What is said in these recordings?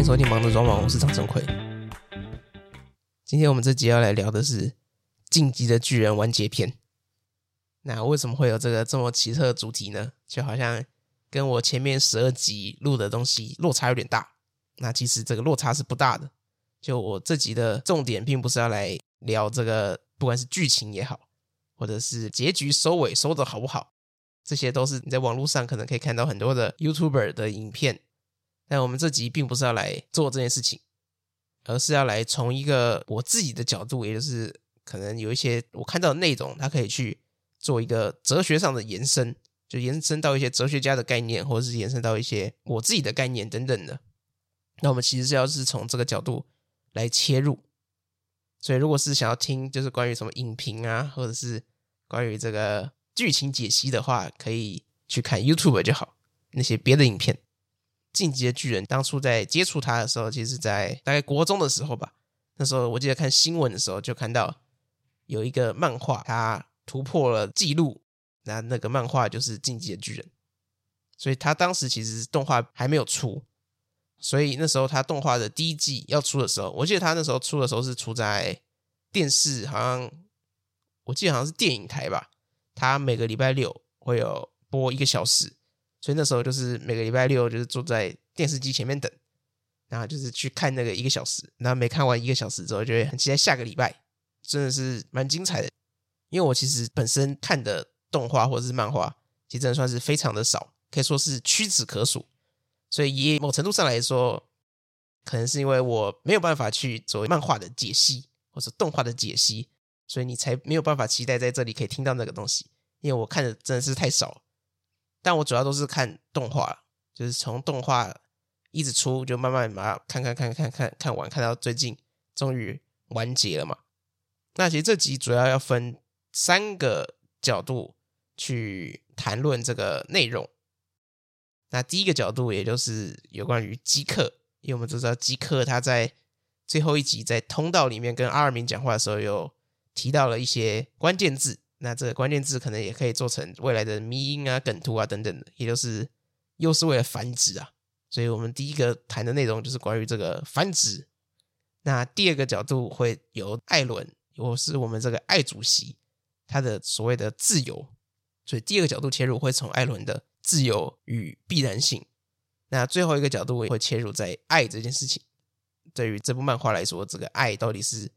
欢迎收听《忙着装网》，我是张成奎。今天我们这集要来聊的是《进击的巨人》完结篇。那为什么会有这个这么奇特的主题呢？就好像跟我前面十二集录的东西落差有点大。那其实这个落差是不大的。就我这集的重点，并不是要来聊这个，不管是剧情也好，或者是结局收尾收的好不好，这些都是你在网络上可能可以看到很多的 YouTuber 的影片。但我们这集并不是要来做这件事情。而是要来从一个我自己的角度，也就是可能有一些我看到的内容，它可以去做一个哲学上的延伸，就延伸到一些哲学家的概念，或者是延伸到一些我自己的概念等等的。那我们其实是要是从这个角度来切入。所以，如果是想要听就是关于什么影评啊，或者是关于这个剧情解析的话，可以去看 YouTube 就好，那些别的影片。进击的巨人当初在接触他的时候，其实在大概国中的时候吧。那时候我记得看新闻的时候，就看到有一个漫画，它突破了纪录。那那个漫画就是《进击的巨人》，所以他当时其实动画还没有出。所以那时候他动画的第一季要出的时候，我记得他那时候出的时候是出在电视，好像我记得好像是电影台吧。他每个礼拜六会有播一个小时。所以那时候就是每个礼拜六就是坐在电视机前面等，然后就是去看那个一个小时，然后没看完一个小时之后，就会很期待下个礼拜，真的是蛮精彩的。因为我其实本身看的动画或者是漫画，其实真的算是非常的少，可以说是屈指可数。所以以某程度上来说，可能是因为我没有办法去做漫画的解析或者动画的解析，所以你才没有办法期待在这里可以听到那个东西。因为我看的真的是太少。但我主要都是看动画，就是从动画一直出，就慢慢把它看看看看看看完，看到最近终于完结了嘛。那其实这集主要要分三个角度去谈论这个内容。那第一个角度，也就是有关于基克，因为我们都知道基克他在最后一集在通道里面跟阿尔明讲话的时候，有提到了一些关键字。那这个关键字可能也可以做成未来的迷因啊、梗图啊等等的，也就是又是为了繁殖啊。所以我们第一个谈的内容就是关于这个繁殖。那第二个角度会由艾伦，或是我们这个艾主席，他的所谓的自由。所以第二个角度切入会从艾伦的自由与必然性。那最后一个角度会切入在爱这件事情。对于这部漫画来说，这个爱到底是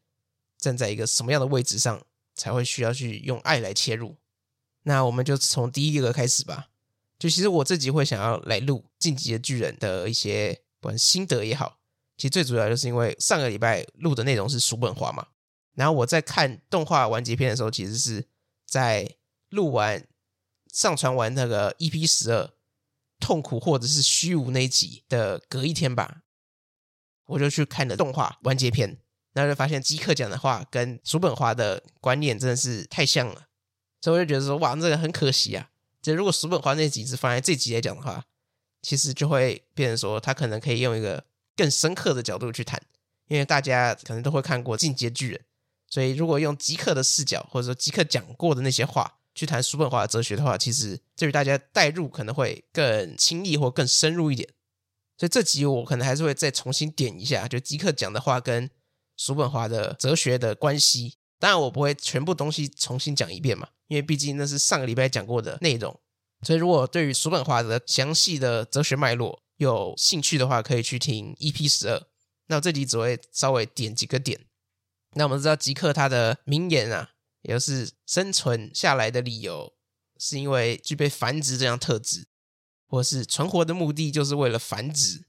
站在一个什么样的位置上？才会需要去用爱来切入，那我们就从第一个开始吧。就其实我自己会想要来录《进击的巨人》的一些不管心得也好，其实最主要就是因为上个礼拜录的内容是叔本华嘛，然后我在看动画完结篇的时候，其实是在录完、上传完那个 EP 十二痛苦或者是虚无那一集的隔一天吧，我就去看了动画完结篇。然后就发现基克讲的话跟叔本华的观念真的是太像了，所以我就觉得说，哇，这个很可惜啊。就如果叔本华那集只放在这集来讲的话，其实就会变成说，他可能可以用一个更深刻的角度去谈，因为大家可能都会看过《进阶巨人》，所以如果用基克的视角，或者说基克讲过的那些话去谈叔本华的哲学的话，其实对于大家带入可能会更轻易或更深入一点。所以这集我可能还是会再重新点一下，就基克讲的话跟。叔本华的哲学的关系，当然我不会全部东西重新讲一遍嘛，因为毕竟那是上个礼拜讲过的内容。所以如果对于叔本华的详细的哲学脉络有兴趣的话，可以去听 EP 十二。那我这集只会稍微点几个点。那我们知道吉克他的名言啊，也就是生存下来的理由是因为具备繁殖这样特质，或是存活的目的就是为了繁殖。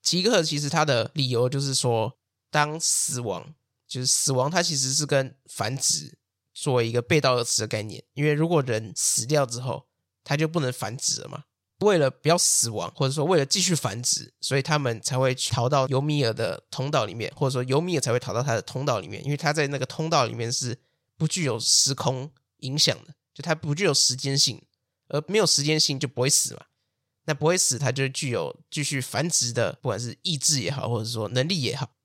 吉克其实他的理由就是说。当死亡就是死亡，它其实是跟繁殖作为一个背道而驰的概念。因为如果人死掉之后，它就不能繁殖了嘛。为了不要死亡，或者说为了继续繁殖，所以他们才会逃到尤米尔的通道里面，或者说尤米尔才会逃到他的通道里面，因为他在那个通道里面是不具有时空影响的，就它不具有时间性，而没有时间性就不会死嘛。那不会死，它就具有继续繁殖的，不管是意志也好，或者说能力也好。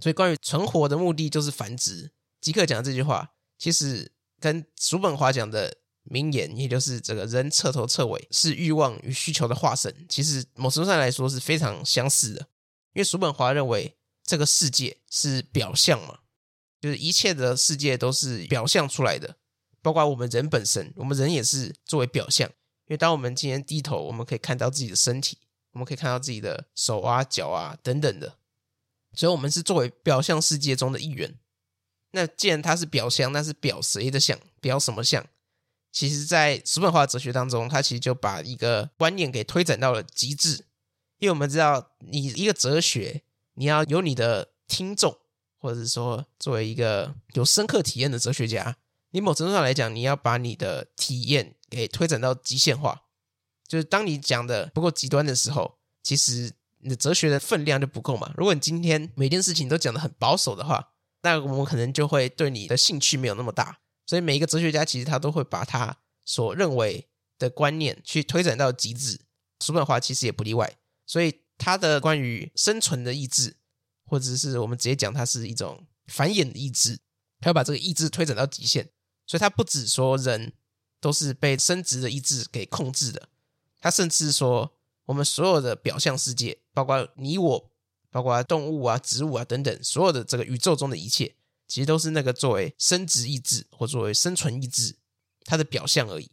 所以，关于存活的目的就是繁殖。吉克讲的这句话，其实跟叔本华讲的名言，也就是这个人彻头彻尾是欲望与需求的化身，其实某程度上来说是非常相似的。因为叔本华认为这个世界是表象嘛，就是一切的世界都是表象出来的，包括我们人本身，我们人也是作为表象。因为当我们今天低头，我们可以看到自己的身体，我们可以看到自己的手啊、脚啊等等的，所以我们是作为表象世界中的一员。那既然它是表象，那是表谁的象？表什么象？其实，在叔本华哲学当中，他其实就把一个观念给推展到了极致。因为我们知道，你一个哲学，你要有你的听众，或者是说，作为一个有深刻体验的哲学家，你某程度上来讲，你要把你的体验给推展到极限化。就是当你讲的不够极端的时候，其实你的哲学的分量就不够嘛。如果你今天每件事情都讲得很保守的话，那我们可能就会对你的兴趣没有那么大。所以每一个哲学家其实他都会把他所认为的观念去推展到极致。叔本华其实也不例外。所以他的关于生存的意志，或者是我们直接讲它是一种繁衍的意志，他要把这个意志推展到极限。所以他不止说人都是被生殖的意志给控制的，他甚至说我们所有的表象世界，包括你我。包括动物啊、植物啊等等，所有的这个宇宙中的一切，其实都是那个作为生殖意志或作为生存意志它的表象而已。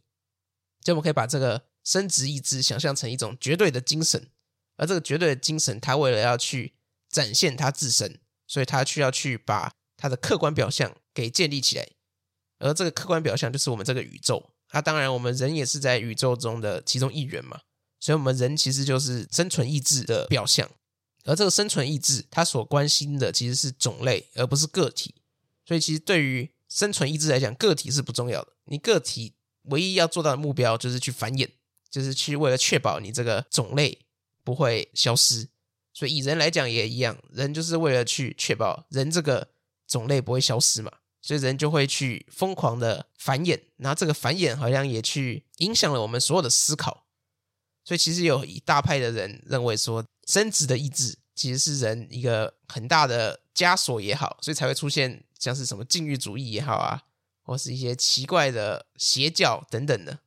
就我们可以把这个生殖意志想象成一种绝对的精神，而这个绝对的精神，它为了要去展现它自身，所以它需要去把它的客观表象给建立起来。而这个客观表象就是我们这个宇宙。那当然，我们人也是在宇宙中的其中一员嘛，所以我们人其实就是生存意志的表象。而这个生存意志，它所关心的其实是种类，而不是个体。所以，其实对于生存意志来讲，个体是不重要的。你个体唯一要做到的目标，就是去繁衍，就是去为了确保你这个种类不会消失。所以，以人来讲也一样，人就是为了去确保人这个种类不会消失嘛。所以，人就会去疯狂的繁衍，然后这个繁衍好像也去影响了我们所有的思考。所以，其实有一大派的人认为说，生殖的意志其实是人一个很大的枷锁也好，所以才会出现像是什么禁欲主义也好啊，或是一些奇怪的邪教等等的。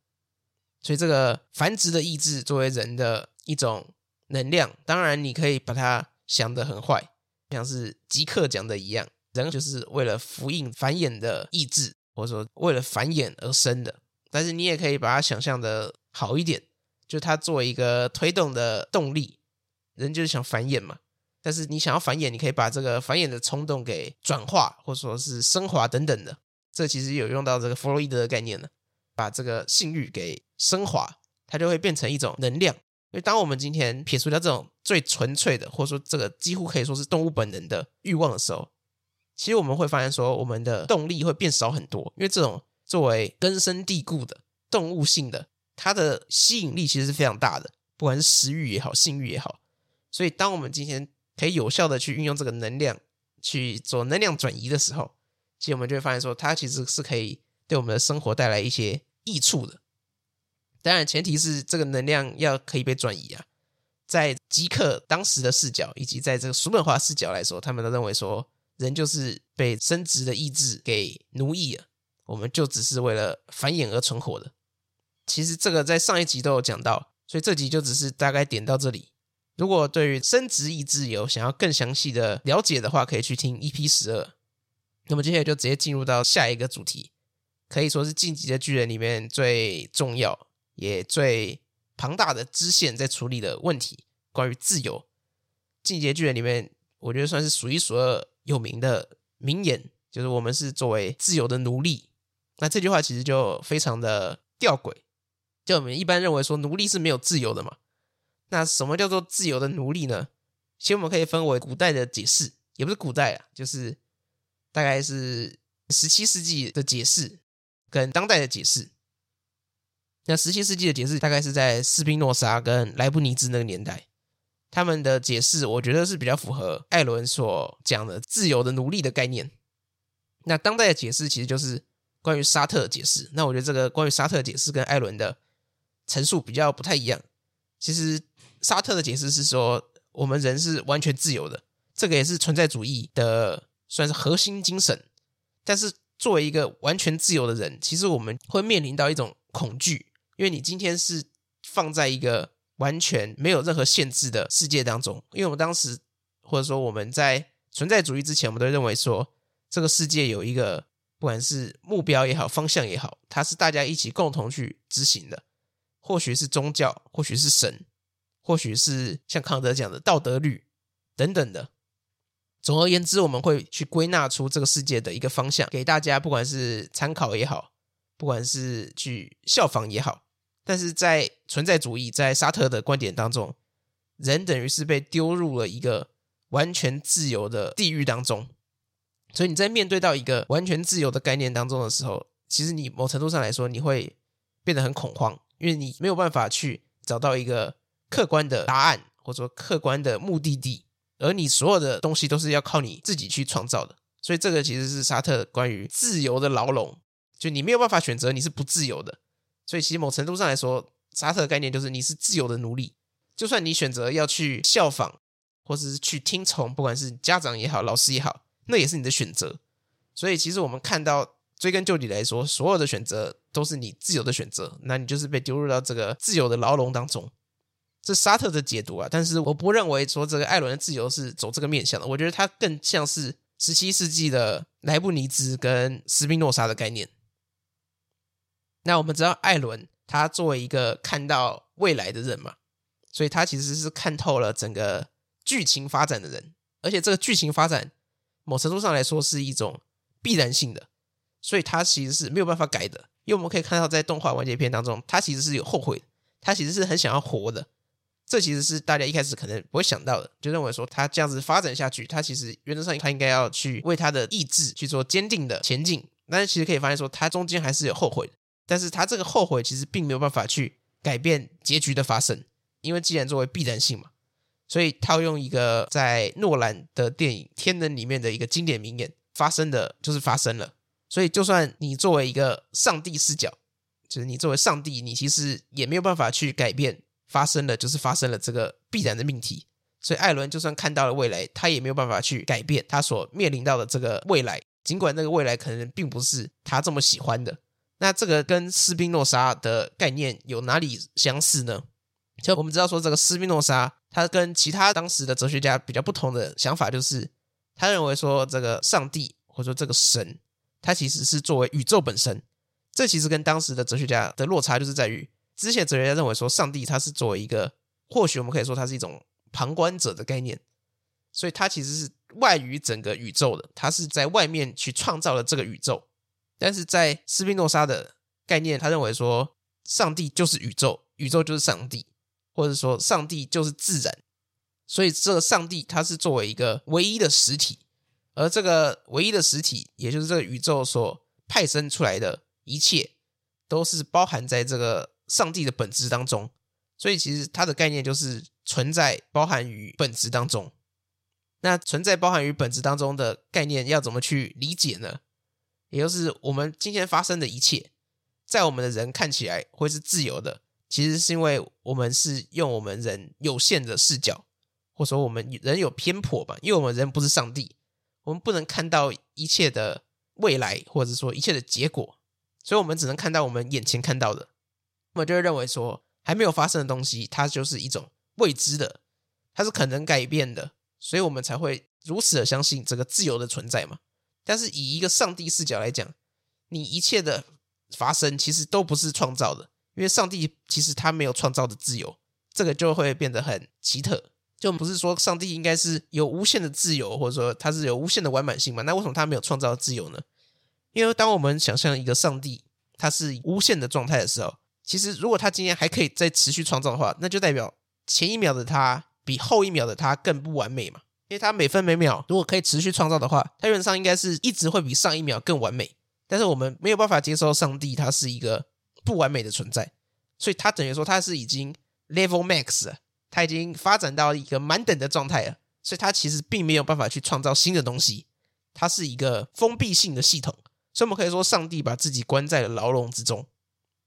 所以，这个繁殖的意志作为人的一种能量，当然你可以把它想得很坏，像是极客讲的一样，人就是为了福音繁衍的意志，或者说为了繁衍而生的。但是，你也可以把它想象的好一点。就它作为一个推动的动力，人就是想繁衍嘛。但是你想要繁衍，你可以把这个繁衍的冲动给转化，或者说是升华等等的。这其实有用到这个弗洛伊德的概念了，把这个性欲给升华，它就会变成一种能量。因为当我们今天撇除掉这种最纯粹的，或者说这个几乎可以说是动物本能的欲望的时候，其实我们会发现说，我们的动力会变少很多。因为这种作为根深蒂固的动物性的。它的吸引力其实是非常大的，不管是食欲也好，性欲也好。所以，当我们今天可以有效的去运用这个能量去做能量转移的时候，其实我们就会发现说，它其实是可以对我们的生活带来一些益处的。当然，前提是这个能量要可以被转移啊。在极客当时的视角，以及在这个叔本华视角来说，他们都认为说，人就是被生殖的意志给奴役了，我们就只是为了繁衍而存活的。其实这个在上一集都有讲到，所以这集就只是大概点到这里。如果对于生殖意志有想要更详细的了解的话，可以去听 EP 十二。那么接下来就直接进入到下一个主题，可以说是《进击的巨人》里面最重要也最庞大的支线在处理的问题——关于自由。《进击的巨人》里面，我觉得算是数一数二有名的名言，就是“我们是作为自由的奴隶”。那这句话其实就非常的吊诡。就我们一般认为说，奴隶是没有自由的嘛？那什么叫做自由的奴隶呢？其实我们可以分为古代的解释，也不是古代啊，就是大概是十七世纪的解释跟当代的解释。那十七世纪的解释大概是在斯宾诺莎跟莱布尼兹那个年代，他们的解释我觉得是比较符合艾伦所讲的自由的奴隶的概念。那当代的解释其实就是关于沙特的解释。那我觉得这个关于沙特解释跟艾伦的陈述比较不太一样。其实沙特的解释是说，我们人是完全自由的，这个也是存在主义的算是核心精神。但是作为一个完全自由的人，其实我们会面临到一种恐惧，因为你今天是放在一个完全没有任何限制的世界当中。因为我们当时或者说我们在存在主义之前，我们都认为说这个世界有一个不管是目标也好，方向也好，它是大家一起共同去执行的。或许是宗教，或许是神，或许是像康德讲的道德律等等的。总而言之，我们会去归纳出这个世界的一个方向，给大家，不管是参考也好，不管是去效仿也好。但是在存在主义，在沙特的观点当中，人等于是被丢入了一个完全自由的地狱当中。所以你在面对到一个完全自由的概念当中的时候，其实你某程度上来说，你会变得很恐慌，因为你没有办法去找到一个客观的答案，或者说客观的目的地。而你所有的东西都是要靠你自己去创造的，所以这个其实是沙特关于自由的牢笼，就你没有办法选择，你是不自由的。所以其实某程度上来说，沙特的概念就是你是自由的奴隶，就算你选择要去效仿，或者是去听从，不管是家长也好，老师也好，那也是你的选择。所以其实我们看到追根究底来说，所有的选择都是你自由的选择，那你就是被丢入到这个自由的牢笼当中。这沙特的解读啊，但是我不认为说这个艾伦的自由是走这个面向的。我觉得他更像是十七世纪的莱布尼兹跟斯宾诺莎的概念。那我们知道艾伦他作为一个看到未来的人嘛，所以他其实是看透了整个剧情发展的人，而且这个剧情发展某程度上来说是一种必然性的，所以他其实是没有办法改的。因为我们可以看到在动画完结篇当中，他其实是有后悔的，他其实是很想要活的。这其实是大家一开始可能不会想到的，就认为说他这样子发展下去，他其实原则上他应该要去为他的意志去做坚定的前进。但是其实可以发现说，他中间还是有后悔的。但是他这个后悔其实并没有办法去改变结局的发生，因为既然作为必然性嘛，所以套用一个在诺兰的电影《天能》里面的一个经典名言：发生的就是发生了。所以就算你作为一个上帝视角，就是你作为上帝，你其实也没有办法去改变。发生了，就是发生了这个必然的命题，所以艾伦就算看到了未来，他也没有办法去改变他所面临到的这个未来，尽管那个未来可能并不是他这么喜欢的。那这个跟斯宾诺莎的概念有哪里相似呢？就我们知道说，这个斯宾诺莎他跟其他当时的哲学家比较不同的想法，就是他认为说，这个上帝或者说这个神，它其实是作为宇宙本身。这其实跟当时的哲学家的落差就是在于。之前哲学家认为说，上帝他是作为一个，或许我们可以说他是一种旁观者的概念，所以他其实是外于整个宇宙的，他是在外面去创造了这个宇宙。但是在斯宾诺莎的概念，他认为说，上帝就是宇宙，宇宙就是上帝，或者说上帝就是自然。所以这个上帝他是作为一个唯一的实体，而这个唯一的实体，也就是这个宇宙所派生出来的一切，都是包含在这个。上帝的本质当中，所以其实它的概念就是存在包含于本质当中。那存在包含于本质当中的概念要怎么去理解呢？也就是我们今天发生的一切，在我们的人看起来会是自由的，其实是因为我们是用我们人有限的视角，或者说我们人有偏颇吧，因为我们人不是上帝，我们不能看到一切的未来，或者说一切的结果，所以我们只能看到我们眼前看到的。我就会认为说，还没有发生的东西，它就是一种未知的，它是可能改变的，所以我们才会如此的相信这个自由的存在嘛。但是以一个上帝视角来讲，你一切的发生其实都不是创造的，因为上帝其实他没有创造的自由，这个就会变得很奇特。就不是说上帝应该是有无限的自由，或者说他是有无限的完满性嘛？那为什么他没有创造自由呢？因为当我们想象一个上帝，他是无限的状态的时候。其实，如果他今天还可以再持续创造的话，那就代表前一秒的他比后一秒的他更不完美嘛。因为他每分每秒如果可以持续创造的话，他原上应该是一直会比上一秒更完美。但是我们没有办法接受上帝他是一个不完美的存在，所以他等于说他是已经 level max 了，它已经发展到一个满等的状态了，所以它其实并没有办法去创造新的东西，它是一个封闭性的系统。所以我们可以说，上帝把自己关在了牢笼之中。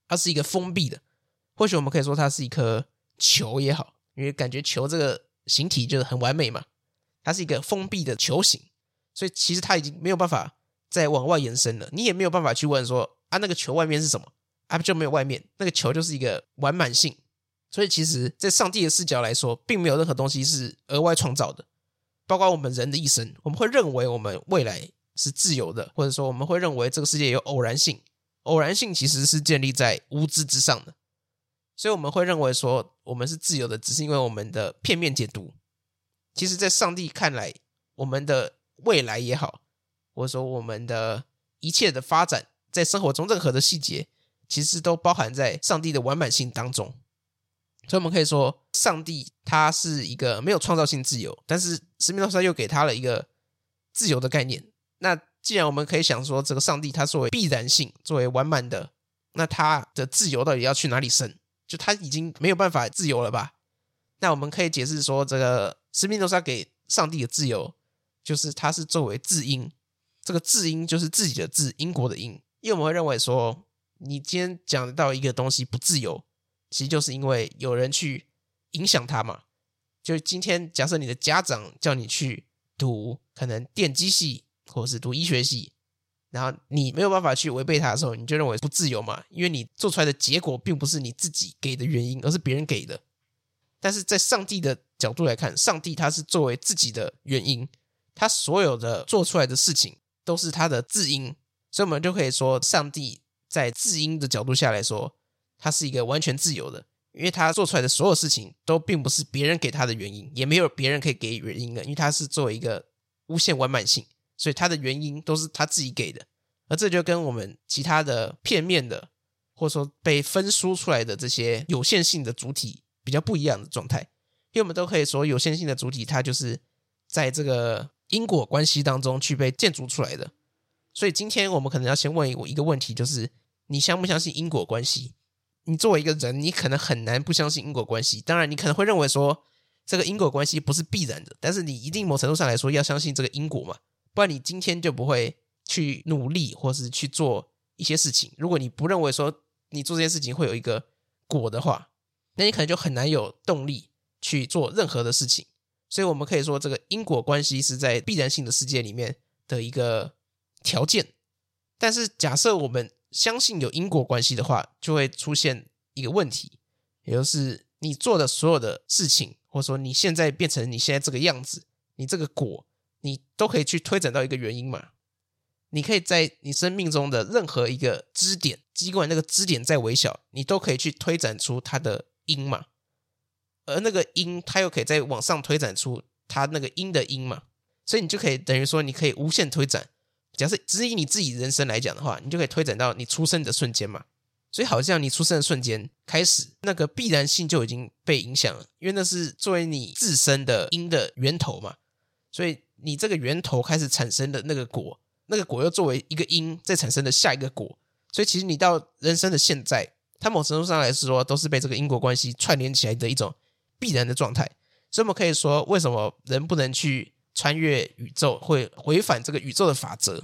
它是一个封闭的，或许我们可以说它是一颗球也好，因为感觉球这个形体就是很完美嘛。它是一个封闭的球形，所以其实它已经没有办法再往外延伸了。你也没有办法去问说啊，那个球外面是什么？啊，就没有外面，那个球就是一个完满性。所以其实，在上帝的视角来说，并没有任何东西是额外创造的。包括我们人的一生，我们会认为我们未来是自由的，或者说我们会认为这个世界有偶然性。偶然性其实是建立在无知之上的，所以我们会认为说我们是自由的，只是因为我们的片面解读。其实，在上帝看来，我们的未来也好，或者说我们的一切的发展，在生活中任何的细节，其实都包含在上帝的完满性当中。所以，我们可以说，上帝他是一个没有创造性自由，但是施密诺沙又给他了一个自由的概念。那既然我们可以想说，这个上帝他作为必然性，作为完满的，那他的自由到底要去哪里生？就他已经没有办法自由了吧？那我们可以解释说，这个施密诺沙给上帝的自由，就是他是作为自因，这个自因就是自己的自，因果的因。因为我们会认为说，你今天讲到一个东西不自由，其实就是因为有人去影响他嘛。就今天假设你的家长叫你去读可能电机系。或者是读医学系，然后你没有办法去违背他的时候，你就认为不自由嘛？因为你做出来的结果并不是你自己给的原因，而是别人给的。但是在上帝的角度来看，上帝他是作为自己的原因，他所有的做出来的事情都是他的自因，所以我们就可以说，上帝在自因的角度下来说，他是一个完全自由的，因为他做出来的所有事情都并不是别人给他的原因，也没有别人可以给原因的，因为他是作为一个无限完满性。所以他的原因都是他自己给的，而这就跟我们其他的片面的，或者说被分输出来的这些有限性的主体比较不一样的状态。因为我们都可以说，有限性的主体它就是在这个因果关系当中去被建筑出来的。所以今天我们可能要先问一个问题，就是你相不相信因果关系？你作为一个人，你可能很难不相信因果关系。当然，你可能会认为说这个因果关系不是必然的，但是你一定某程度上来说要相信这个因果嘛。不然你今天就不会去努力，或是去做一些事情。如果你不认为说你做这件事情会有一个果的话，那你可能就很难有动力去做任何的事情。所以我们可以说，这个因果关系是在必然性的世界里面的一个条件。但是假设我们相信有因果关系的话，就会出现一个问题，也就是你做的所有的事情，或者说你现在变成你现在这个样子，你这个果。你都可以去推展到一个原因嘛？你可以在你生命中的任何一个支点，尽管那个支点再微小，你都可以去推展出它的因嘛。而那个因，它又可以再往上推展出它那个因的因嘛。所以你就可以等于说，你可以无限推展。假设只以你自己人生来讲的话，你就可以推展到你出生的瞬间嘛。所以好像你出生的瞬间开始，那个必然性就已经被影响了，因为那是作为你自身的因的源头嘛。所以。你这个源头开始产生的那个果，那个果又作为一个因，再产生的下一个果，所以其实你到人生的现在，它某程度上来说，都是被这个因果关系串联起来的一种必然的状态。所以我们可以说，为什么人不能去穿越宇宙，会违反这个宇宙的法则？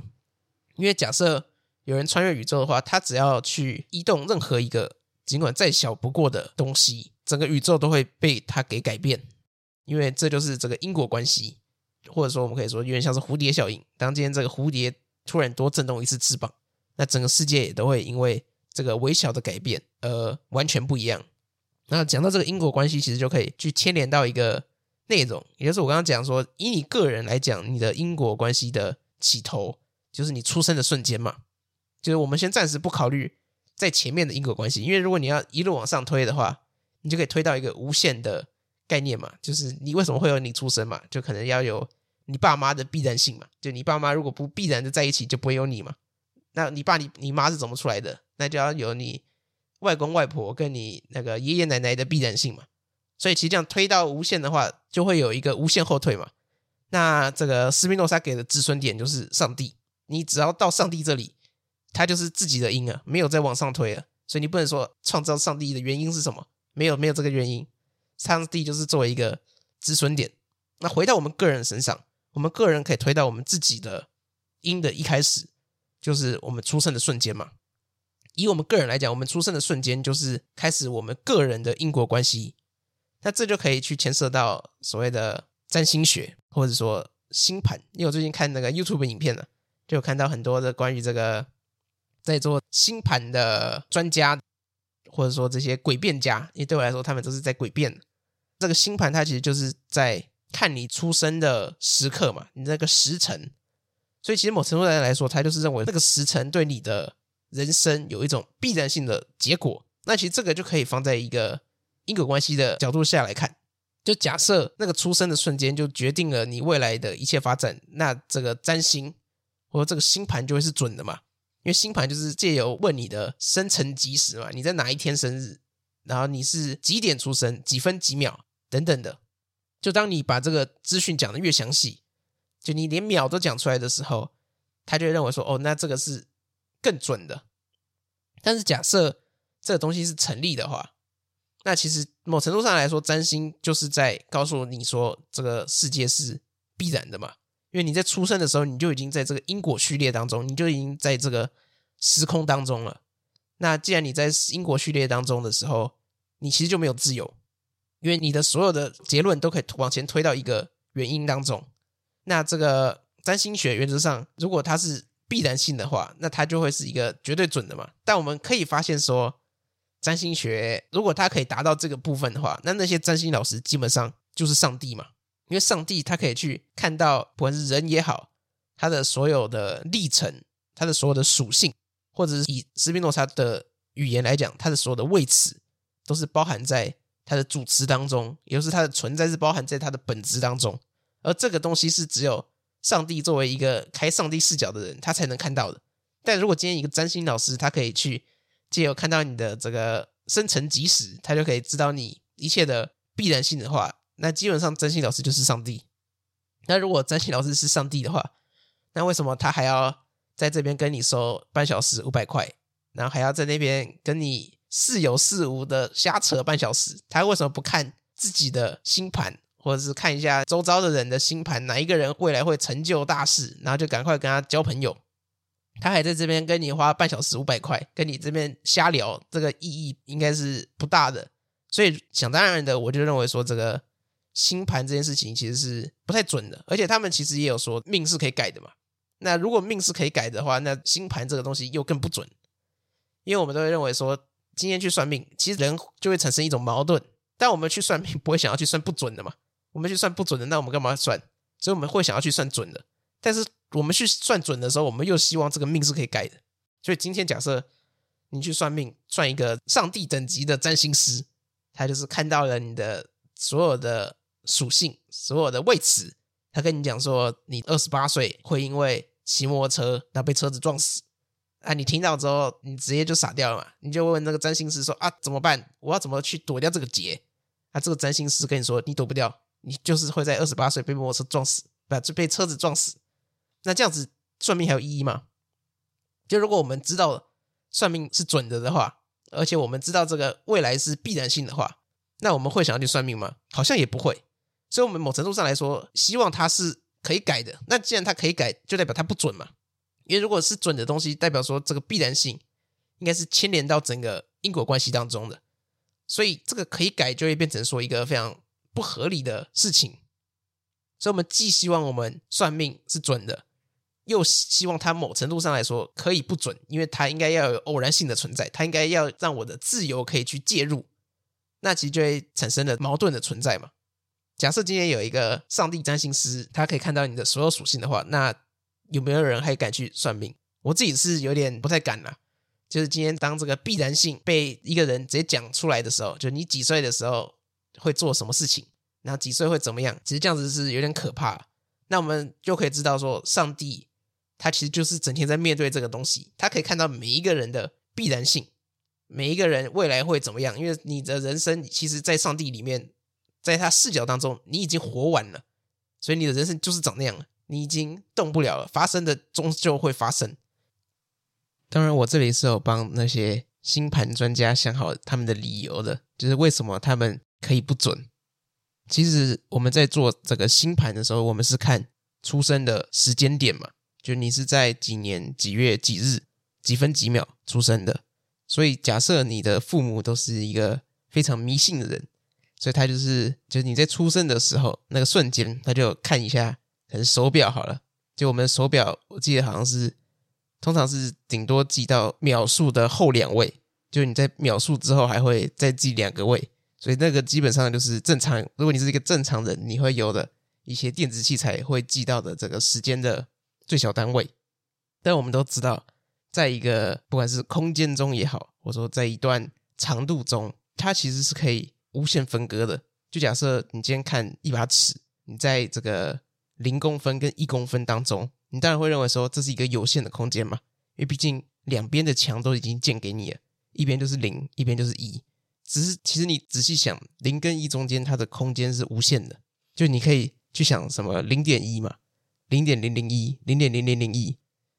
因为假设有人穿越宇宙的话，他只要去移动任何一个尽管再小不过的东西，整个宇宙都会被他给改变，因为这就是这个因果关系。或者说，我们可以说有点像是蝴蝶效应。当今天这个蝴蝶突然多震动一次翅膀，那整个世界也都会因为这个微小的改变而完全不一样。那讲到这个因果关系，其实就可以去牵连到一个内容，也就是我刚刚讲说，以你个人来讲，你的因果关系的起头就是你出生的瞬间嘛。就是我们先暂时不考虑在前面的因果关系，因为如果你要一路往上推的话，你就可以推到一个无限的。概念嘛，就是你为什么会有你出生嘛，就可能要有你爸妈的必然性嘛。就你爸妈如果不必然的在一起，就不会有你嘛。那你爸你你妈是怎么出来的？那就要有你外公外婆跟你那个爷爷奶奶的必然性嘛。所以其实这样推到无限的话，就会有一个无限后退嘛。那这个斯宾诺莎给的止损点就是上帝，你只要到上帝这里，他就是自己的因啊，没有再往上推了。所以你不能说创造上帝的原因是什么？没有没有这个原因。上帝就是作为一个止损点，那回到我们个人身上，我们个人可以推到我们自己的因的一开始，就是我们出生的瞬间嘛。以我们个人来讲，我们出生的瞬间就是开始我们个人的因果关系。那这就可以去牵涉到所谓的占星学，或者说星盘。因为我最近看那个 YouTube 影片呢，就有看到很多的关于这个在做星盘的专家，或者说这些诡辩家，因为对我来说，他们都是在诡辩。这个星盘它其实就是在看你出生的时刻嘛，你那个时辰。所以其实某程度上来说，他就是认为那个时辰对你的人生有一种必然性的结果。那其实这个就可以放在一个因果关系的角度下来看。就假设那个出生的瞬间就决定了你未来的一切发展，那这个占星或者这个星盘就会是准的嘛？因为星盘就是借由问你的生辰吉时嘛，你在哪一天生日，然后你是几点出生，几分几秒等等的。就当你把这个资讯讲得越详细，就你连秒都讲出来的时候，他就会认为说，哦，那这个是更准的。但是假设这个东西是成立的话，那其实某程度上来说，占星就是在告诉你说，这个世界是必然的嘛。因为你在出生的时候，你就已经在这个因果序列当中，你就已经在这个时空当中了。那既然你在因果序列当中的时候，你其实就没有自由，因为你的所有的结论都可以往前推到一个原因当中。那这个占星学原则上，如果它是必然性的话，那它就会是一个绝对准的嘛。但我们可以发现说，占星学如果他可以达到这个部分的话，那那些占星老师基本上就是上帝嘛，因为上帝他可以去看到，不管是人也好，他的所有的历程，他的所有的属性，或者是以斯宾诺莎的语言来讲，他的所有的位置都是包含在他的主词当中，也就是他的存在是包含在他的本质当中，而这个东西是只有上帝作为一个开上帝视角的人，他才能看到的。但如果今天一个占星老师，他可以去。借由看到你的这个生辰吉时，他就可以知道你一切的必然性的话，那基本上占星老师就是上帝。那如果占星老师是上帝的话，那为什么他还要在这边跟你收半小时五百块，然后还要在那边跟你似有似无的瞎扯半小时？他为什么不看自己的星盘，或者是看一下周遭的人的星盘，哪一个人未来会成就大事，然后就赶快跟他交朋友？他还在这边跟你花半小时五百块，跟你这边瞎聊，这个意义应该是不大的。所以想当然的，我就认为说这个星盘这件事情其实是不太准的。而且他们其实也有说命是可以改的嘛。那如果命是可以改的话，那星盘这个东西又更不准。因为我们都会认为说，今天去算命，其实人就会产生一种矛盾。但我们去算命不会想要去算不准的嘛？我们去算不准的，那我们干嘛算？所以我们会想要去算准的。但是我们去算准的时候，我们又希望这个命是可以改的。所以今天假设你去算命，算一个上帝等级的占星师，他就是看到了你的所有的属性、所有的位置，他跟你讲说，你二十八岁会因为骑摩托车然后被车子撞死。啊，你听到之后，你直接就傻掉了嘛？你就问那个占星师说啊，怎么办？我要怎么去躲掉这个劫？啊，这个占星师跟你说，你躲不掉，你就是会在二十八岁被摩托车撞死，不，就被车子撞死。那这样子算命还有意义吗？就如果我们知道算命是准的的话，而且我们知道这个未来是必然性的话，那我们会想要去算命吗？好像也不会。所以，我们某程度上来说，希望它是可以改的。那既然它可以改，就代表它不准嘛。因为如果是准的东西，代表说这个必然性应该是牵连到整个因果关系当中的。所以，这个可以改，就会变成说一个非常不合理的事情。所以，我们既希望我们算命是准的。又希望它某程度上来说可以不准，因为它应该要有偶然性的存在，它应该要让我的自由可以去介入，那其实就会产生了矛盾的存在嘛。假设今天有一个上帝占星师，他可以看到你的所有属性的话，那有没有人还敢去算命？我自己是有点不太敢了。就是今天当这个必然性被一个人直接讲出来的时候，就你几岁的时候会做什么事情，然后几岁会怎么样，其实这样子是有点可怕。那我们就可以知道说，上帝。他其实就是整天在面对这个东西，他可以看到每一个人的必然性，每一个人未来会怎么样？因为你的人生其实，在上帝里面，在他视角当中，你已经活完了，所以你的人生就是长那样了，你已经动不了了，发生的终究会发生。当然，我这里是有帮那些星盘专家想好他们的理由的，就是为什么他们可以不准。其实我们在做这个星盘的时候，我们是看出生的时间点嘛。就你是在几年几月几日几分几秒出生的，所以假设你的父母都是一个非常迷信的人，所以他就是就是你在出生的时候那个瞬间，他就看一下可能手表好了，就我们手表，我记得好像是通常是顶多记到秒数的后两位，就你在秒数之后还会再记两个位，所以那个基本上就是正常。如果你是一个正常人，你会有的一些电子器材会记到的这个时间的最小单位。但我们都知道，在一个不管是空间中也好，或者说在一段长度中，它其实是可以无限分割的。就假设你今天看一把尺，你在这个零公分跟一公分当中，你当然会认为说这是一个有限的空间嘛，因为毕竟两边的墙都已经建给你了，一边就是零，一边就是一。只是其实你仔细想，零跟一中间它的空间是无限的，就你可以去想什么零点一嘛，零点零零一，零点零零零一，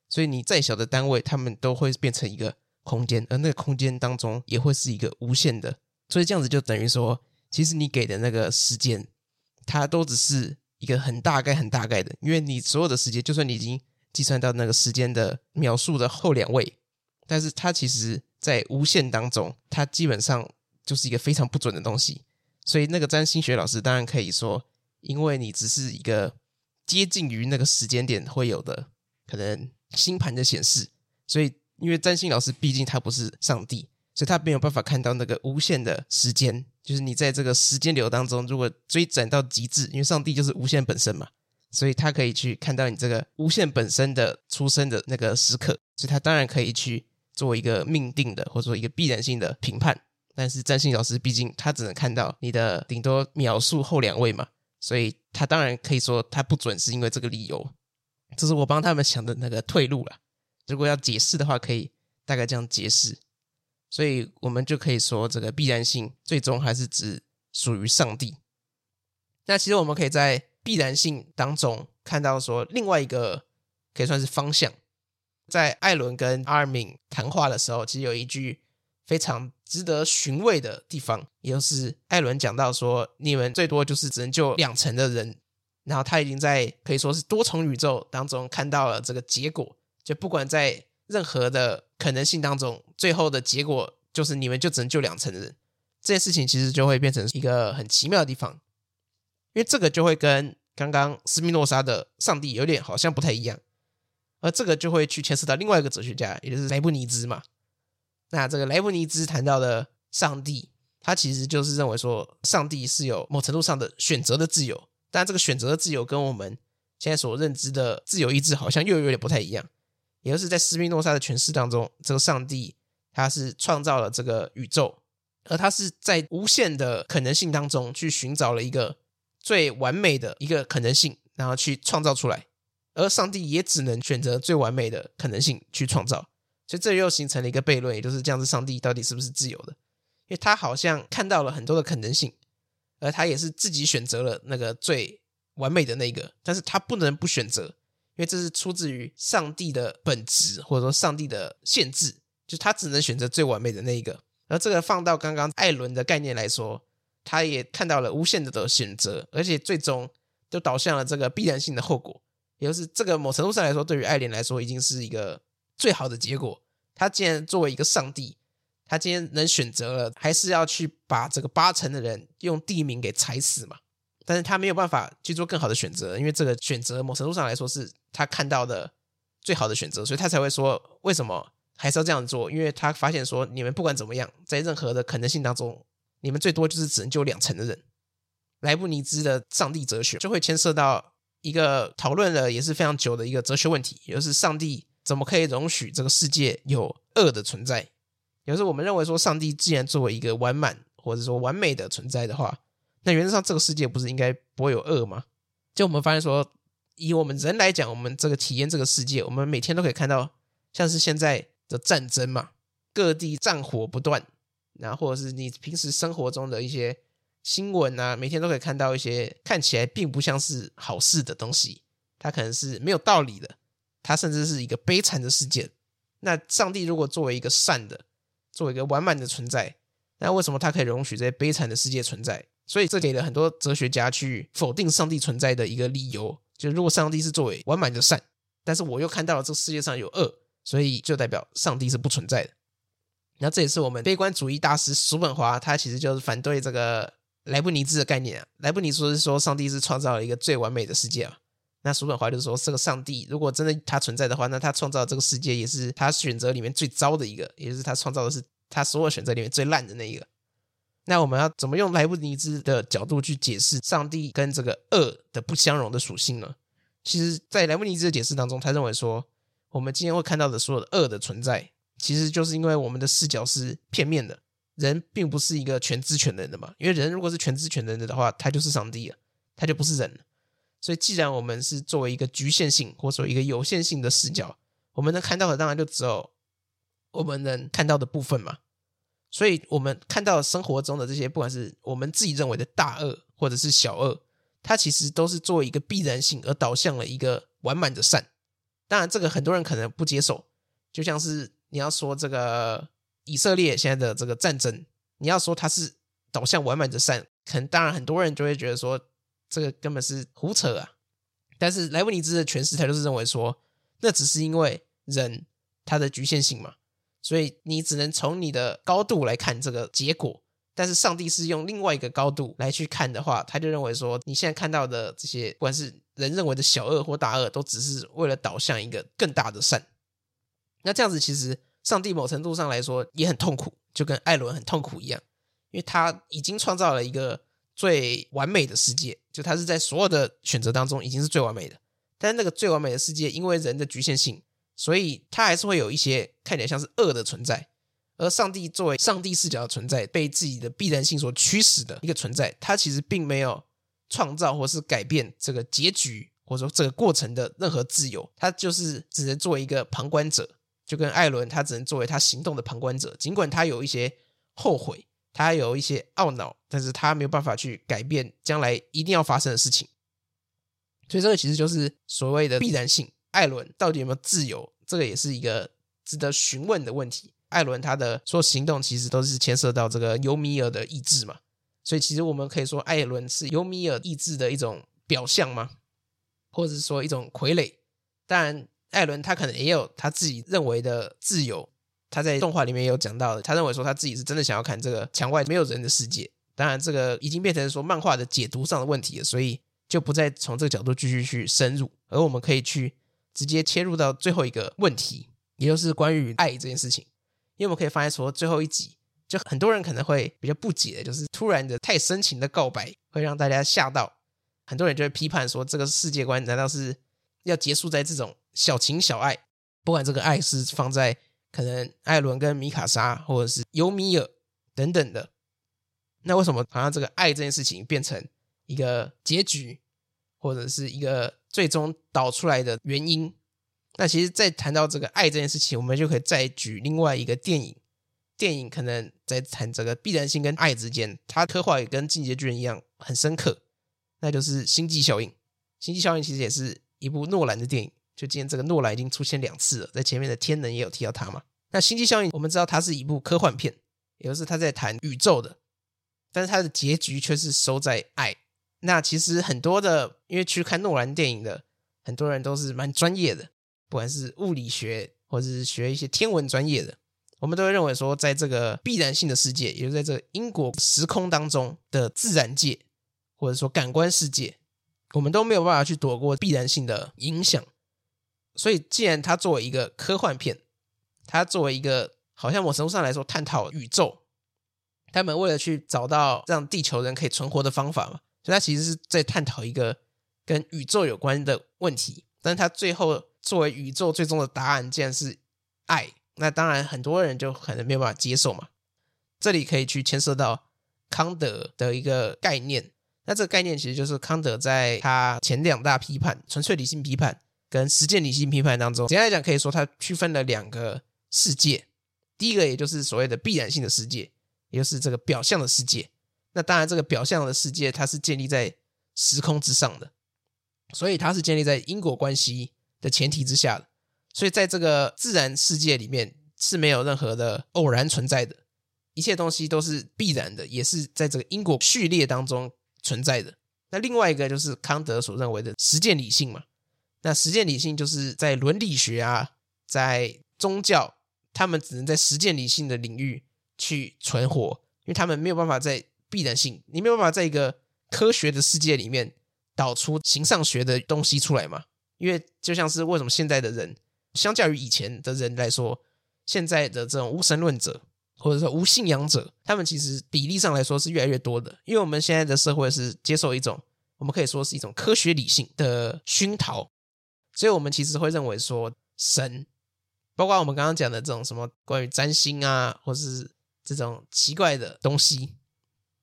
所以你再小的单位，它们都会变成一个空间，而那个空间当中也会是一个无限的，所以这样子就等于说，其实你给的那个时间，它都只是一个很大概、很大概的，因为你所有的时间，就算你已经计算到那个时间的秒数的后两位，但是它其实在无限当中，它基本上。就是一个非常不准的东西，所以那个占星学老师当然可以说，因为你只是一个接近于那个时间点会有的可能星盘的显示，所以因为占星老师毕竟他不是上帝，所以他没有办法看到那个无限的时间，就是你在这个时间流当中，如果追展到极致，因为上帝就是无限本身嘛，所以他可以去看到你这个无限本身的出生的那个时刻，所以他当然可以去做一个命定的或者说一个必然性的评判。但是占星老师毕竟他只能看到你的顶多秒数后两位嘛，所以他当然可以说他不准，是因为这个理由。这是我帮他们想的那个退路了。如果要解释的话，可以大概这样解释。所以我们就可以说，这个必然性最终还是只属于上帝。那其实我们可以在必然性当中看到说另外一个可以算是方向。在艾伦跟阿尔敏谈话的时候，其实有一句。非常值得寻味的地方，也就是艾伦讲到说，你们最多就是只能救两成的人，然后他已经在可以说是多重宇宙当中看到了这个结果，就不管在任何的可能性当中，最后的结果就是你们就只能救两成的人。这件事情其实就会变成一个很奇妙的地方，因为这个就会跟刚刚斯密诺莎的上帝有点好像不太一样，而这个就会去牵涉到另外一个哲学家，也就是莱布尼兹嘛。那这个莱布尼兹谈到的上帝，他其实就是认为说，上帝是有某程度上的选择的自由，但这个选择的自由跟我们现在所认知的自由意志好像又有点不太一样。也就是在斯宾诺莎的诠释当中，这个上帝他是创造了这个宇宙，而他是在无限的可能性当中去寻找了一个最完美的一个可能性，然后去创造出来，而上帝也只能选择最完美的可能性去创造。所以这又形成了一个悖论，也就是这样子，上帝到底是不是自由的？因为他好像看到了很多的可能性，而他也是自己选择了那个最完美的那个，但是他不能不选择，因为这是出自于上帝的本质，或者说上帝的限制，就他只能选择最完美的那一个。而这个放到刚刚艾伦的概念来说，他也看到了无限的选择，而且最终都导向了这个必然性的后果，也就是这个某程度上来说，对于艾莲来说，已经是一个。最好的结果，他既然作为一个上帝，他今天能选择了，还是要去把这个八成的人用地名给踩死嘛？但是他没有办法去做更好的选择，因为这个选择某程度上来说是他看到的最好的选择，所以他才会说为什么还是要这样做？因为他发现说，你们不管怎么样，在任何的可能性当中，你们最多就是只能救两成的人。莱布尼兹的上帝哲学就会牵涉到一个讨论了也是非常久的一个哲学问题，也就是上帝。怎么可以容许这个世界有恶的存在？有时候我们认为说，上帝既然作为一个完满或者说完美的存在的话，那原则上这个世界不是应该不会有恶吗？就我们发现说，以我们人来讲，我们这个体验这个世界，我们每天都可以看到，像是现在的战争嘛，各地战火不断，然后或者是你平时生活中的一些新闻啊，每天都可以看到一些看起来并不像是好事的东西，它可能是没有道理的。它甚至是一个悲惨的事件。那上帝如果作为一个善的，作为一个完满的存在，那为什么他可以容许这些悲惨的世界存在？所以这给了很多哲学家去否定上帝存在的一个理由。就如果上帝是作为完满的善，但是我又看到了这世界上有恶，所以就代表上帝是不存在的。那这也是我们悲观主义大师叔本华，他其实就是反对这个莱布尼兹的概念啊。莱布尼兹是说上帝是创造了一个最完美的世界啊。那叔本华就说，这个上帝如果真的他存在的话，那他创造这个世界也是他选择里面最糟的一个，也是他创造的是他所有选择里面最烂的那一个。那我们要怎么用莱布尼兹的角度去解释上帝跟这个恶的不相容的属性呢？其实，在莱布尼兹的解释当中，他认为说，我们今天会看到的所有的恶的存在，其实就是因为我们的视角是片面的。人并不是一个全知全能的嘛，因为人如果是全知全能的的话，他就是上帝了，他就不是人了。所以，既然我们是作为一个局限性或者说一个有限性的视角，我们能看到的当然就只有我们能看到的部分嘛。所以，我们看到生活中的这些，不管是我们自己认为的大恶，或者是小恶，它其实都是作为一个必然性而导向了一个完满的善。当然，这个很多人可能不接受，就像是你要说这个以色列现在的这个战争，你要说它是导向完满的善，可能当然很多人就会觉得说这个根本是胡扯啊。但是莱布尼兹的诠释，他就是认为说，那只是因为人他的局限性嘛。所以你只能从你的高度来看这个结果，但是上帝是用另外一个高度来去看的话，他就认为说，你现在看到的这些，不管是人认为的小恶或大恶，都只是为了导向一个更大的善。那这样子，其实上帝某程度上来说也很痛苦，就跟艾伦很痛苦一样，因为他已经创造了一个最完美的世界，就他是在所有的选择当中已经是最完美的，但是那个最完美的世界，因为人的局限性。所以，他还是会有一些看起来像是恶的存在，而上帝作为上帝视角的存在，被自己的必然性所驱使的一个存在，他其实并没有创造或是改变这个结局，或者说这个过程的任何自由，他就是只能作为一个旁观者，就跟艾伦，他只能作为他行动的旁观者，尽管他有一些后悔，他有一些懊恼，但是他没有办法去改变将来一定要发生的事情，所以这个其实就是所谓的必然性。艾伦到底有没有自由？这个也是一个值得询问的问题。艾伦他的所有行动其实都是牵涉到这个尤米尔的意志嘛，所以其实我们可以说艾伦是尤米尔意志的一种表象吗？或者是说一种傀儡？当然，艾伦他可能也有他自己认为的自由。他在动画里面有讲到的，他认为说他自己是真的想要看这个墙外没有人的世界。当然，这个已经变成说漫画的解读上的问题了，所以就不再从这个角度继续去深入，而我们可以去。直接切入到最后一个问题，也就是关于爱这件事情。因为我们可以发现说，最后一集就很多人可能会比较不解，就是突然的太深情的告白会让大家吓到，很多人就会批判说，这个世界观难道是要结束在这种小情小爱？不管这个爱是放在可能艾伦跟米卡莎，或者是尤米尔等等的，那为什么好像这个爱这件事情变成一个结局，或者是一个？最终导出来的原因，那其实，在谈到这个爱这件事情，我们就可以再举另外一个电影。电影可能在谈这个必然性跟爱之间，它刻画也跟《进击巨人》一样很深刻，那就是《星际效应》。《星际效应》其实也是一部诺兰的电影，就今天这个诺兰已经出现两次了，在前面的《天能》也有提到他嘛。那《星际效应》我们知道它是一部科幻片，也就是他在谈宇宙的，但是它的结局却是收在爱。那其实很多的，因为去看诺兰电影的很多人都是蛮专业的，不管是物理学或者是学一些天文专业的，我们都会认为说，在这个必然性的世界，也就是在这个因果时空当中的自然界，或者说感官世界，我们都没有办法去躲过必然性的影响。所以，既然它作为一个科幻片，它作为一个好像某程度上来说探讨宇宙，他们为了去找到让地球人可以存活的方法嘛。所以，他其实是在探讨一个跟宇宙有关的问题，但是他最后作为宇宙最终的答案，竟然是爱。那当然，很多人就可能没有办法接受嘛。这里可以去牵涉到康德的一个概念。那这个概念其实就是康德在他前两大批判——纯粹理性批判跟实践理性批判当中，简单来讲，可以说它区分了两个世界。第一个，也就是所谓的必然性的世界，也就是这个表象的世界。那当然，这个表象的世界它是建立在时空之上的，所以它是建立在因果关系的前提之下的。所以在这个自然世界里面是没有任何的偶然存在的，一切东西都是必然的，也是在这个因果序列当中存在的。那另外一个就是康德所认为的实践理性嘛。那实践理性就是在伦理学啊，在宗教，他们只能在实践理性的领域去存活，因为他们没有办法在必然性，你没有办法在一个科学的世界里面导出形上学的东西出来嘛？因为就像是为什么现在的人，相较于以前的人来说，现在的这种无神论者或者说无信仰者，他们其实比例上来说是越来越多的。因为我们现在的社会是接受一种，我们可以说是一种科学理性的熏陶，所以我们其实会认为说神，包括我们刚刚讲的这种什么关于占星啊，或是这种奇怪的东西，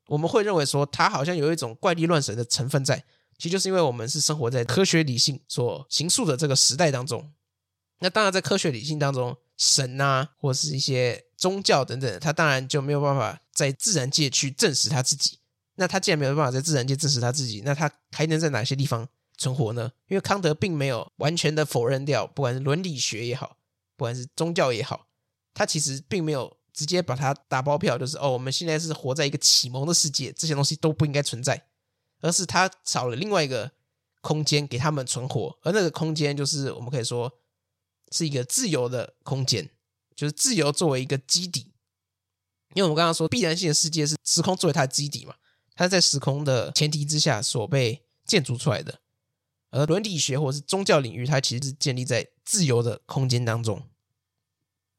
我们会认为说它好像有一种怪力乱神的成分在。其实就是因为我们是生活在科学理性所形塑的这个时代当中。那当然，在科学理性当中，神啊，或是一些宗教等等，他当然就没有办法在自然界去证实他自己。那他既然没有办法在自然界证实他自己，那他还能在哪些地方存活呢？因为康德并没有完全的否认掉，不管是伦理学也好，不管是宗教也好，他其实并没有直接把它打包票，就是哦，我们现在是活在一个启蒙的世界，这些东西都不应该存在。而是他找了另外一个空间给他们存活，而那个空间就是我们可以说是一个自由的空间，就是自由作为一个基底。因为我们刚刚说必然性的世界是时空作为它的基底嘛，它在时空的前提之下所被建筑出来的。而伦理学或是宗教领域，它其实是建立在自由的空间当中。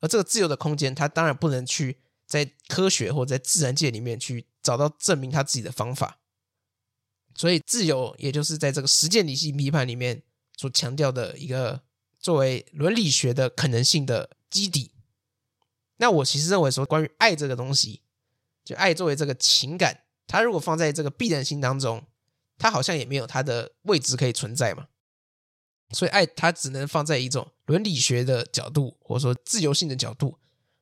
而这个自由的空间，它当然不能去在科学或在自然界里面去找到证明它自己的方法。所以，自由也就是在这个实践理性批判里面所强调的一个作为伦理学的可能性的基底。那我其实认为说，关于爱这个东西，就爱作为这个情感，它如果放在这个必然性当中，它好像也没有它的位置可以存在嘛。所以，爱它只能放在一种伦理学的角度，或者说自由性的角度。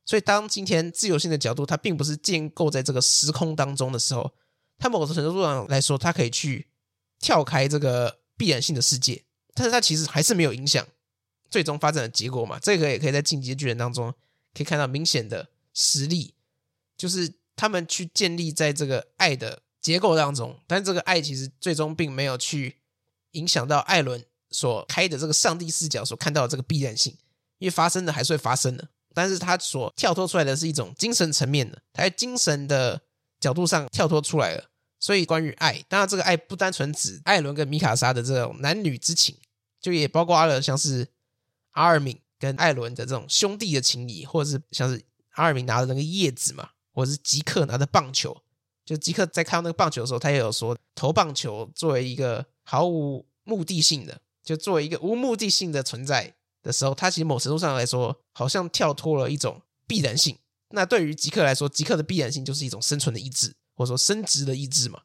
所以，当今天自由性的角度它并不是建构在这个时空当中的时候。它某种程度上来说，它可以去跳开这个必然性的世界，但是它其实还是没有影响最终发展的结果嘛。这个也可以在《进阶巨人》当中可以看到明显的实例，就是他们去建立在这个爱的结构当中，但这个爱其实最终并没有去影响到艾伦所开的这个上帝视角所看到的这个必然性，因为发生的还是会发生的，但是他所跳脱出来的是一种精神层面的，他在精神的。角度上跳脱出来了，所以关于爱，当然这个爱不单纯指艾伦跟米卡莎的这种男女之情，就也包括了像是阿尔敏跟艾伦的这种兄弟的情谊，或者是像是阿尔敏拿的那个叶子嘛，或者是吉克拿的棒球，就吉克在看到那个棒球的时候，他也有说投棒球作为一个毫无目的性的，就作为一个无目的性的存在的时候，他其实某程度上来说，好像跳脱了一种必然性。那对于吉克来说，吉克的必然性就是一种生存的意志，或者说生殖的意志嘛。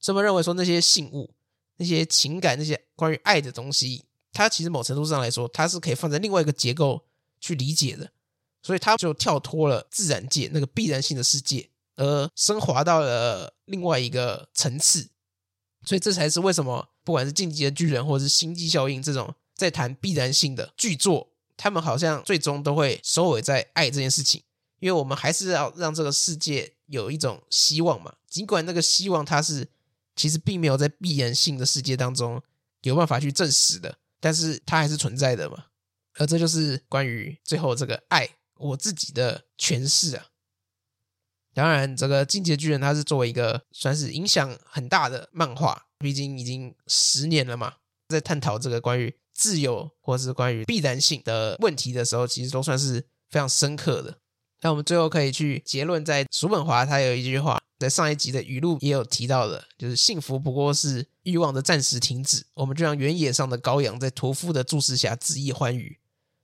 这么认为说，那些信物、那些情感、那些关于爱的东西，它其实某程度上来说，它是可以放在另外一个结构去理解的。所以，它就跳脱了自然界那个必然性的世界，而升华到了另外一个层次。所以，这才是为什么不管是《进击的巨人》或者是《星际效应》这种在谈必然性的巨作，他们好像最终都会收尾在爱这件事情。因为我们还是要让这个世界有一种希望嘛，尽管那个希望它是其实并没有在必然性的世界当中有办法去证实的，但是它还是存在的嘛。而这就是关于最后这个爱我自己的诠释啊。当然，这个《进击的巨人》它是作为一个算是影响很大的漫画，毕竟已经十年了嘛，在探讨这个关于自由或是关于必然性的问题的时候，其实都算是非常深刻的。那我们最后可以去结论，在叔本华他有一句话，在上一集的语录也有提到的，就是幸福不过是欲望的暂时停止。我们就像原野上的羔羊，在屠夫的注视下恣意欢愉。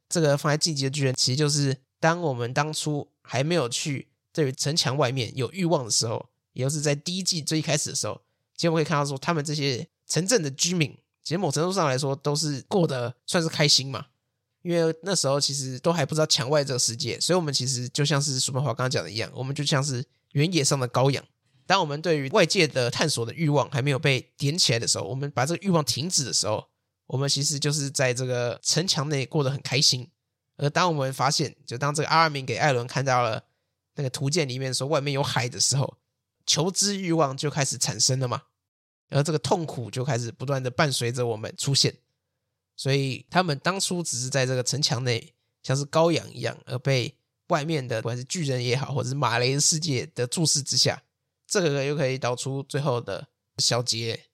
这个放在进击的巨人，其实就是当我们当初还没有去对于城墙外面有欲望的时候，也就是在第一季最一开始的时候，其实我们可以看到说，他们这些城镇的居民，其实某程度上来说都是过得算是开心嘛。因为那时候其实都还不知道墙外这个世界，所以我们其实就像是叔本华刚刚讲的一样，我们就像是原野上的羔羊。当我们对于外界的探索的欲望还没有被点起来的时候，我们把这个欲望停止的时候，我们其实就是在这个城墙内过得很开心。而当我们发现，就当这个阿尔敏给艾伦看到了那个图鉴里面说外面有海的时候，求知欲望就开始产生了嘛，而这个痛苦就开始不断的伴随着我们出现。所以他们当初只是在这个城墙内，像是羔羊一样，而被外面的不管是巨人也好，或者是马雷世界的注视之下，这个又可以导出最后的小结，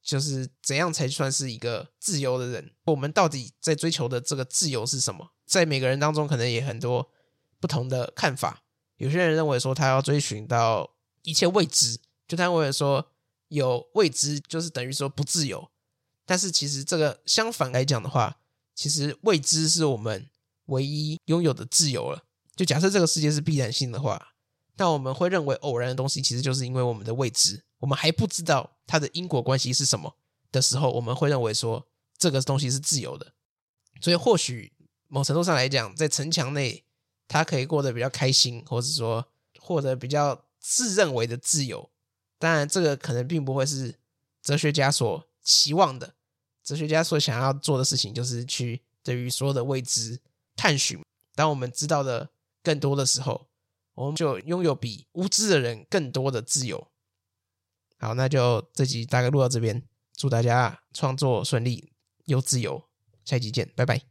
就是怎样才算是一个自由的人？我们到底在追求的这个自由是什么？在每个人当中，可能也很多不同的看法。有些人认为说他要追寻到一切未知，就他认为说有未知就是等于说不自由。但是其实这个相反来讲的话，其实未知是我们唯一拥有的自由了。就假设这个世界是必然性的话，那我们会认为偶然的东西其实就是因为我们的未知，我们还不知道它的因果关系是什么的时候，我们会认为说这个东西是自由的。所以或许某程度上来讲，在城墙内，他可以过得比较开心，或者说获得比较自认为的自由。当然，这个可能并不会是哲学家所期望的。哲学家所想要做的事情，就是去对于所有的未知探寻。当我们知道的更多的时候，我们就拥有比无知的人更多的自由。好，那就这集大概录到这边，祝大家创作顺利又自由，下一集见，拜拜。